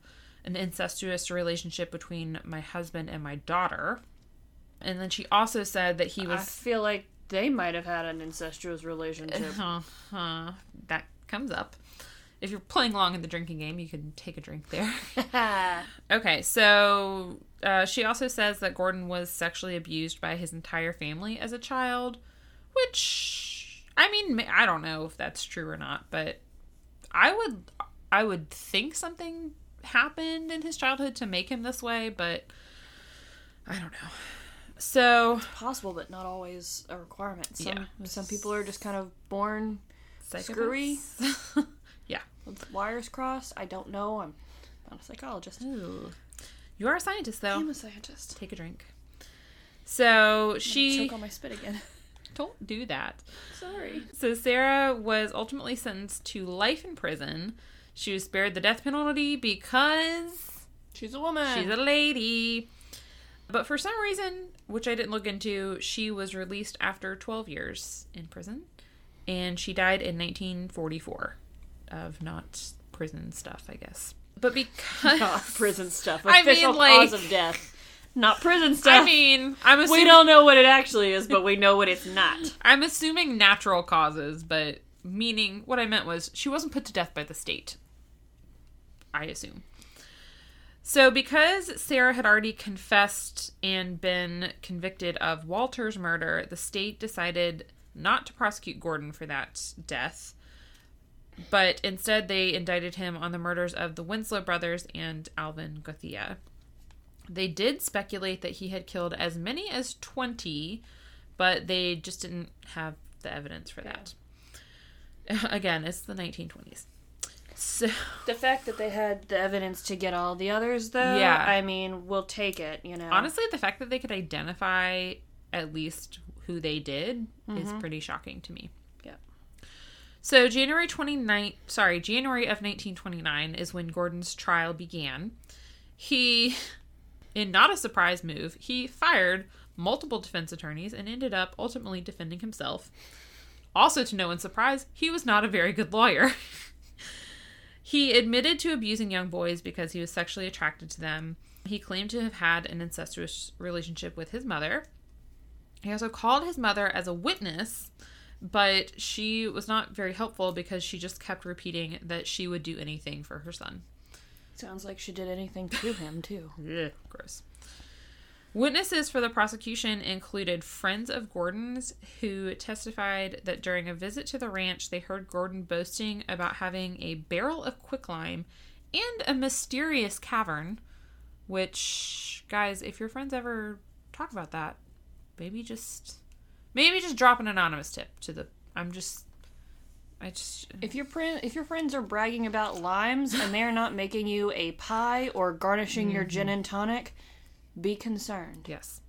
an incestuous relationship between my husband and my daughter. And then she also said that he was. I feel like they might have had an incestuous relationship. Uh-huh. That comes up. If you're playing along in the drinking game, you can take a drink there. okay, so uh, she also says that Gordon was sexually abused by his entire family as a child, which I mean, I don't know if that's true or not, but I would I would think something happened in his childhood to make him this way, but I don't know. So, Possible, but not always a requirement. Some, Yeah. some people are just kind of born Screwy? yeah. with wires crossed. I don't know. I'm not a psychologist. Ooh. You are a scientist, though. I'm a scientist. Take a drink. So She she choke on my spit again. don't do that. Sorry. So Sarah was ultimately sentenced to life in prison. She was spared the death penalty because She's a woman. she's a lady. But for some reason, which I didn't look into, she was released after 12 years in prison. And she died in 1944 of not prison stuff, I guess. But because. not prison stuff. I mean, Official like- cause of death. Not prison stuff. I mean, I'm assuming. we don't know what it actually is, but we know what it's not. I'm assuming natural causes, but meaning what I meant was she wasn't put to death by the state. I assume. So, because Sarah had already confessed and been convicted of Walter's murder, the state decided not to prosecute Gordon for that death, but instead they indicted him on the murders of the Winslow brothers and Alvin Gothia. They did speculate that he had killed as many as 20, but they just didn't have the evidence for that. Again, it's the 1920s. So, The fact that they had the evidence to get all the others, though, Yeah. I mean, we'll take it, you know. honestly, the fact that they could identify at least who they did is mm-hmm. pretty shocking to me. Yeah. So, January 29th, sorry, January of 1929 is when Gordon's trial began. He, in not a surprise move, he fired multiple defense attorneys and ended up ultimately defending himself. Also, to no one's surprise, he was not a very good lawyer. he admitted to abusing young boys because he was sexually attracted to them. He claimed to have had an incestuous relationship with his mother. He also called his mother as a witness, but she was not very helpful because she just kept repeating that she would do anything for her son. Sounds like she did anything to him too. Ugh, gross. Witnesses for the prosecution included friends of Gordon's who testified that during a visit to the ranch, they heard Gordon boasting about having a barrel of quicklime and a mysterious cavern. Which, guys, if your friends ever talk about that, maybe just maybe just drop an anonymous tip to the. I'm just, I just If your friend, if your friends are bragging about limes and they are not making you a pie or garnishing your gin mm-hmm. and tonic, be concerned. Yes.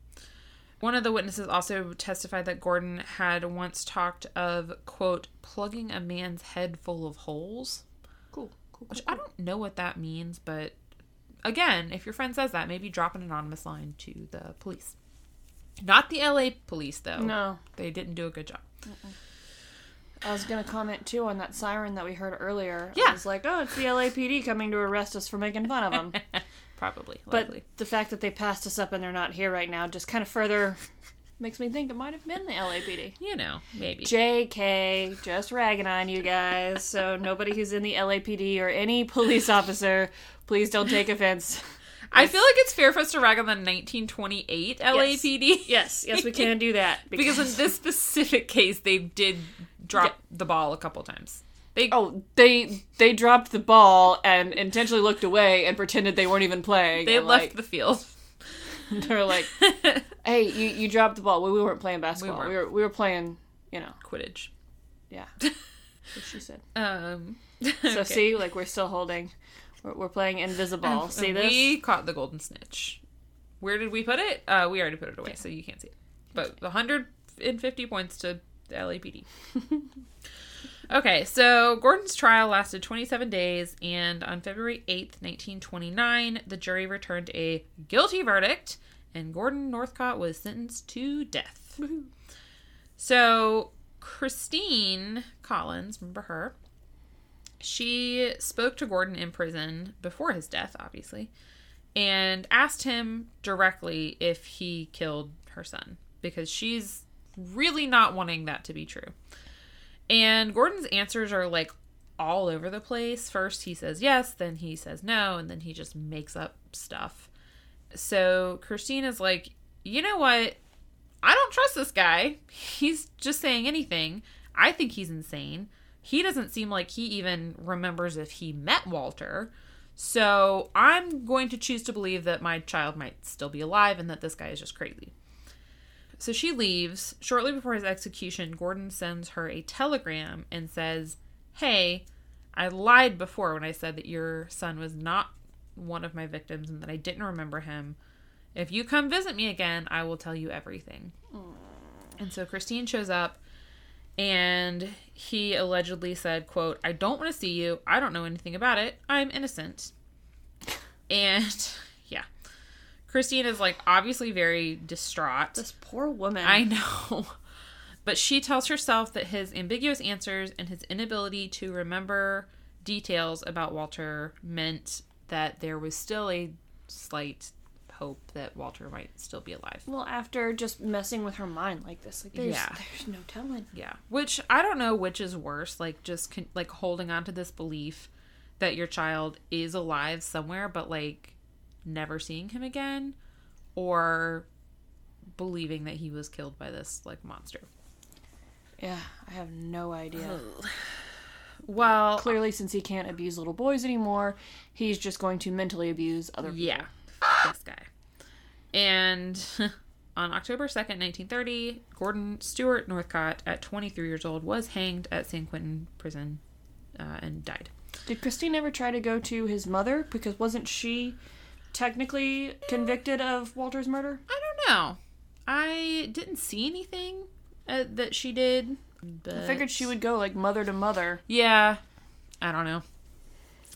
One of the witnesses also testified that Gordon had once talked of, quote, plugging a man's head full of holes, Cool, cool, which I don't know what that means, but again, if your friend says that, maybe drop an anonymous line to the police. Not the LA police, though. No, They didn't do a good job. I was gonna comment too on that siren that we heard earlier. Yeah. I was like, oh, it's the LAPD coming to arrest us for making fun of them. Probably. but Likely. the fact that they passed us up and they're not here right now just kind of further makes me think it might have been the LAPD. You know, maybe. JK, just ragging on you guys. So nobody who's in the LAPD or any police officer, please don't take offense. I feel like it's fair for us to rag on the 1928 LAPD. Yes, yes, we can do that because in this specific case, they did drop the ball a couple times. They oh, they they dropped the ball and intentionally looked away and pretended they weren't even playing. they left like, the field. They're like, "Hey, you you dropped the ball. Well, we weren't playing basketball. We, weren't. were we were playing, you know." Quidditch. Yeah, that's what she said. Um, So okay. see, like we're still holding. We're, we're playing invisible. See this? We caught the golden snitch. Where did we put it? Uh, we already put it away, so you can't see it. But 150 points to the LAPD. Okay, so Gordon's trial lasted 27 days, and on February 8th, 1929, the jury returned a guilty verdict, and Gordon Northcott was sentenced to death. So, Christine Collins, remember her? She spoke to Gordon in prison before his death, obviously, and asked him directly if he killed her son because she's really not wanting that to be true. And Gordon's answers are like all over the place. First, he says yes, then he says no, and then he just makes up stuff. So, Christine is like, you know what? I don't trust this guy. He's just saying anything. I think he's insane. He doesn't seem like he even remembers if he met Walter. So I'm going to choose to believe that my child might still be alive and that this guy is just crazy. So she leaves. Shortly before his execution, Gordon sends her a telegram and says, Hey, I lied before when I said that your son was not one of my victims and that I didn't remember him. If you come visit me again, I will tell you everything. And so Christine shows up and he allegedly said, quote, I don't want to see you. I don't know anything about it. I'm innocent. And. Christine is like obviously very distraught. this poor woman. I know. But she tells herself that his ambiguous answers and his inability to remember details about Walter meant that there was still a slight hope that Walter might still be alive. well, after just messing with her mind like this, like there's Yeah. there's no telling. Yeah, which I don't know which is worse, like just con- like holding on to this belief that your child is alive somewhere, but like never seeing him again, or believing that he was killed by this like monster. Yeah, I have no idea. Well, Clearly, since he can't abuse little boys anymore, he's just going to mentally abuse other people. yeah, this guy. And on October 2nd, 1930, Gordon Stewart Northcott, at 23 years old, was hanged at San Quentin prison uh, and died. Did Christine ever try to go to his mother? Because wasn't she technically convicted of Walter's murder? I don't know. I didn't see anything uh, that she did. But... I figured she would go like mother to mother. Yeah, I don't know.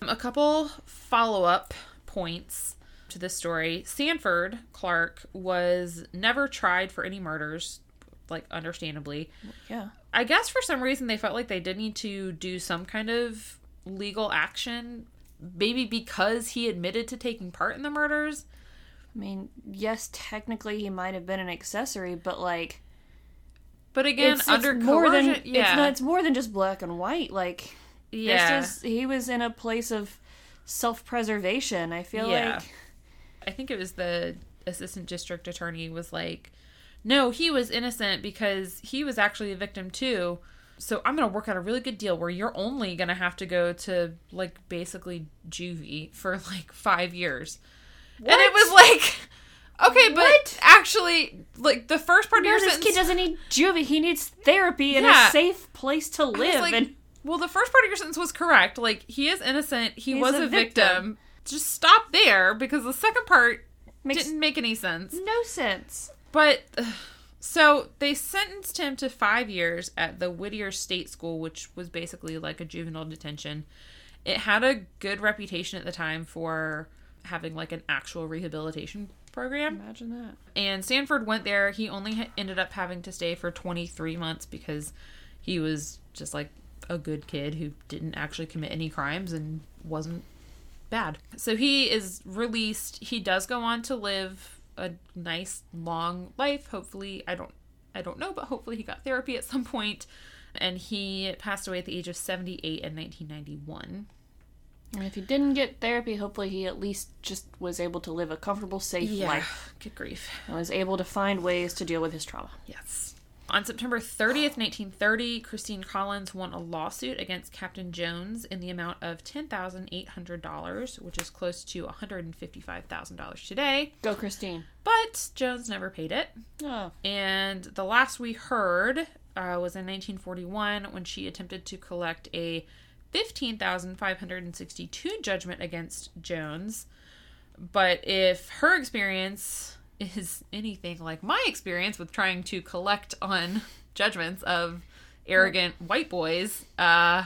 A couple follow up points to this story. Sanford Clark was never tried for any murders, like, understandably. Yeah. I guess for some reason they felt like they did need to do some kind of legal action, maybe because he admitted to taking part in the murders. I mean, yes, technically he might have been an accessory, but like But again, it's, under it's more coercion, than yeah, it's, not, it's more than just black and white. Like yeah. this is he was in a place of self-preservation. I feel Yeah. like I think it was the assistant district attorney was like, "No, he was innocent because he was actually a victim too." So I'm gonna work out a really good deal where you're only gonna have to go to like basically juvie for like five years, What? and it was like, okay, but What? actually, like the first part of your this sentence, kid doesn't need juvie. He needs therapy and Yeah. a safe place to live. like, and well, the first part of your sentence was correct. Like he is innocent. He He's was a a victim. victim. Just stop there because the second part makes didn't make any sense. no sense. But ugh, so they sentenced him to five years at the Whittier State School, which was basically like a juvenile detention. It had a good reputation at the time for having like an actual rehabilitation program. Imagine that. And Sanford went there. He only ha- ended up having to stay for 23 months because he was just like a good kid who didn't actually commit any crimes and wasn't bad. So he is released. He does go on to live a nice long life. Hopefully, I don't I don't know, but hopefully he got therapy at some point and he passed away at the age of 78 in 1991. And if he didn't get therapy, hopefully he at least just was able to live a comfortable, safe life Good grief. and was able to find ways to deal with his trauma. Yes. On September 30th, 1930, Christine Collins won a lawsuit against Captain Jones in the amount of $10,800, which is close to $155,000 today. Go, Christine. But Jones never paid it. Oh, And the last we heard uh, was in 1941 when she attempted to collect a 15,562 judgment against Jones. But if her experience is anything like my experience with trying to collect on judgments of arrogant white boys, uh,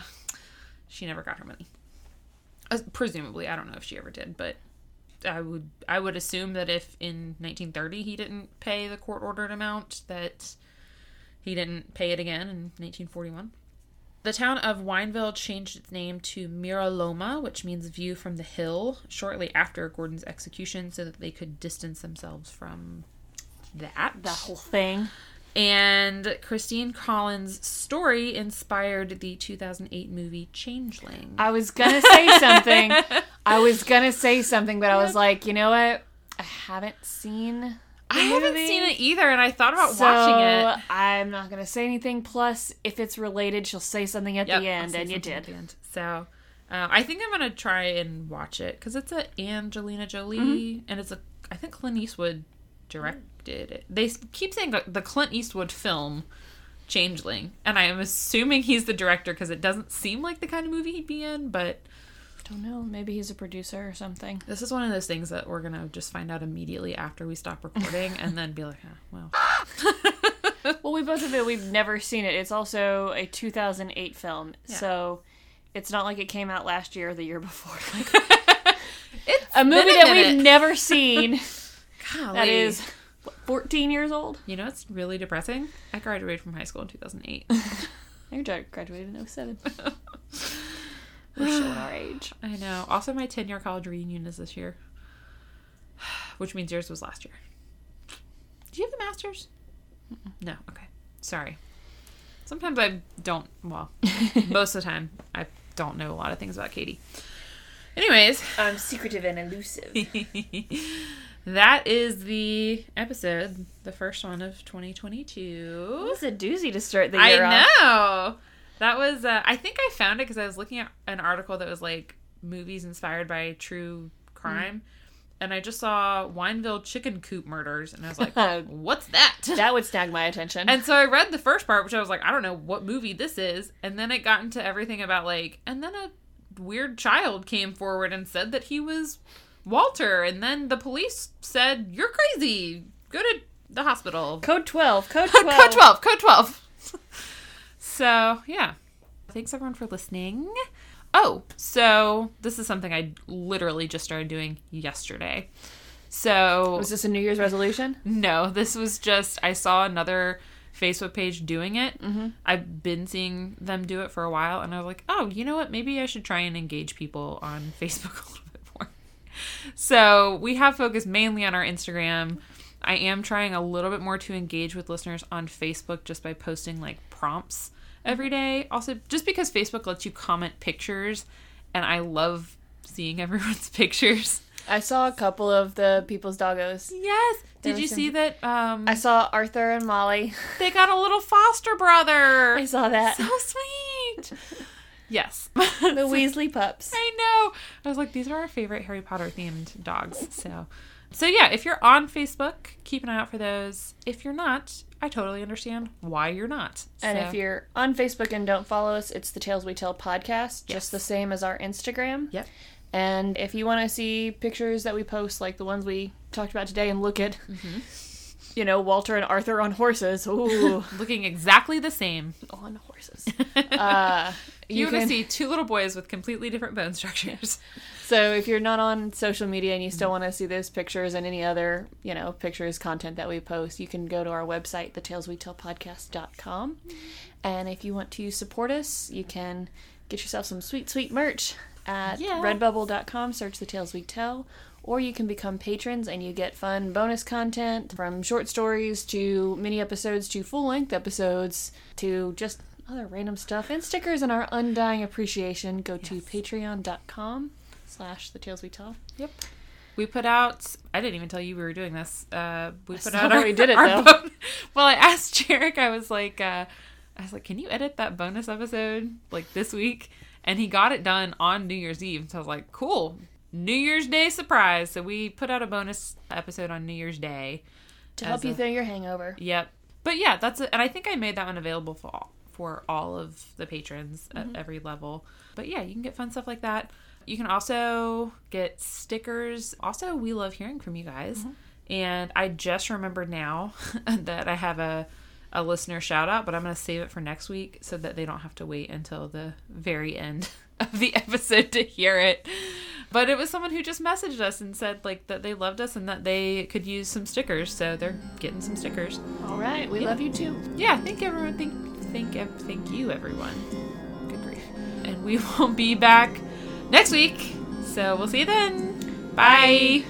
she never got her money. Uh, presumably, I don't know if she ever did, but I would I would assume that if in 1930 he didn't pay the court ordered amount, that he didn't pay it again in 1941. The town of Wineville changed its name to Mira Loma, which means view from the hill, shortly after Gordon's execution, so that they could distance themselves from that. The whole thing. And Christine Collins' story inspired the 2008 movie Changeling. I was gonna say something. I was gonna say something, but I was like, you know what? I haven't seen. I haven't seen it either, and I thought about so watching it. I'm not gonna say anything. Plus, if it's related, she'll say something at Yep, the end, and you did. end. So, uh, I think I'm gonna try and watch it because it's a Angelina Jolie, Mm-hmm. and it's a I think Clint Eastwood directed it. They keep saying the- the Clint Eastwood film Changeling, and I am assuming he's the director because it doesn't seem like the kind of movie he'd be in. But Don't know. Maybe he's a producer or something. this is one of those things that we're gonna just find out immediately after we stop recording, and then be like, oh, well. Well, we both of it. We've never seen it. It's also a 2008 film, Yeah. so it's not like it came out last year or the year before. Like It's a movie been that we've never seen. Golly. that is what, 14 years old. You know, it's really depressing. I graduated from high school in 2008. I graduated in 07. We're showing our age. I know. Also, my 10 year college reunion is this year, which means yours was last year. Do you have a master's? No. Okay. Sorry. Sometimes I don't, well, most of the time, I don't know a lot of things about Katie. Anyways, I'm secretive and elusive. that is the episode, the first one of 2022. It's a doozy to start the I year off. know. That was. Uh, I think I found it because I was looking at an article that was like movies inspired by true crime, and I just saw Wineville chicken coop murders, and I was like, "What's that?" That would snag my attention. And so I read the first part, which I was like, "I don't know what movie this is," and then it got into everything about like, and then a weird child came forward and said that he was Walter, and then the police said, "You're crazy. Go to the hospital." Code 12. Code 12. Code 12. Code 12. So, yeah. Thanks everyone for listening. Oh, so this is something I literally just started doing yesterday. So, Was this a New Year's resolution? no, this was just, I saw another Facebook page doing it. Mm-hmm. I've been seeing them do it for a while, and I was like, oh, you know what? Maybe I should try and engage people on Facebook a little bit more. so we have focused mainly on our Instagram. I am trying a little bit more to engage with listeners on Facebook just by posting like prompts every day. Also, just because Facebook lets you comment pictures, and I love seeing everyone's pictures. I saw a couple of the people's doggos. Yes. Did you was see that? Um, I saw Arthur and Molly. they got a little foster brother. I saw that. So sweet. yes. the Weasley pups. I know. I was like, these are our favorite Harry Potter themed dogs. So, so yeah, if you're on Facebook, keep an eye out for those. If you're not, I totally understand why you're not. And So- if you're on Facebook and don't follow us, it's the Tales We Tell podcast, Yes. just the same as our Instagram. Yep. And if you want to see pictures that we post, like the ones we talked about today, and look at, Mm-hmm. you know, Walter and Arthur on horses. Ooh, looking exactly the same, on horses. Uh, you, you want to can. see two little boys with completely different bone structures. So if you're not on social media and you still want to see those pictures and any other, you know, pictures, content that we post, you can go to our website, thetaleswetellpodcast.com. And if you want to support us, you can get yourself some sweet, sweet merch at Yeah. redbubble.com, search The Tales We Tell. Or you can become patrons and you get fun bonus content from short stories to mini episodes to full length episodes to just other random stuff and stickers and our undying appreciation. Go to patreon.com slash the tales we tell. Yep. We put out. I didn't even tell you we were doing this. Uh, we put out that our, we did it, though. bon- well, I asked Jarek. I was like, uh, I was like, can you edit that bonus episode like this week? And he got it done on New Year's Eve. So I was like, cool. New Year's Day surprise. So we put out a bonus episode on New Year's Day. To help you a- through your hangover. Yep. But yeah, that's it. And I think I made that one available for all, for all of the patrons at every level. But yeah, you can get fun stuff like that. You can also get stickers. Also, we love hearing from you guys. Mm-hmm. And I just remembered now that I have a a listener shout out, but I'm going to save it for next week so that they don't have to wait until the very end of the episode to hear it. But it was someone who just messaged us and said like that they loved us and that they could use some stickers, so they're getting some stickers. All right. We love you too. Yeah, thank everyone. Thank thank thank you everyone. Good grief. And we will be back next week. So we'll see you then. Bye.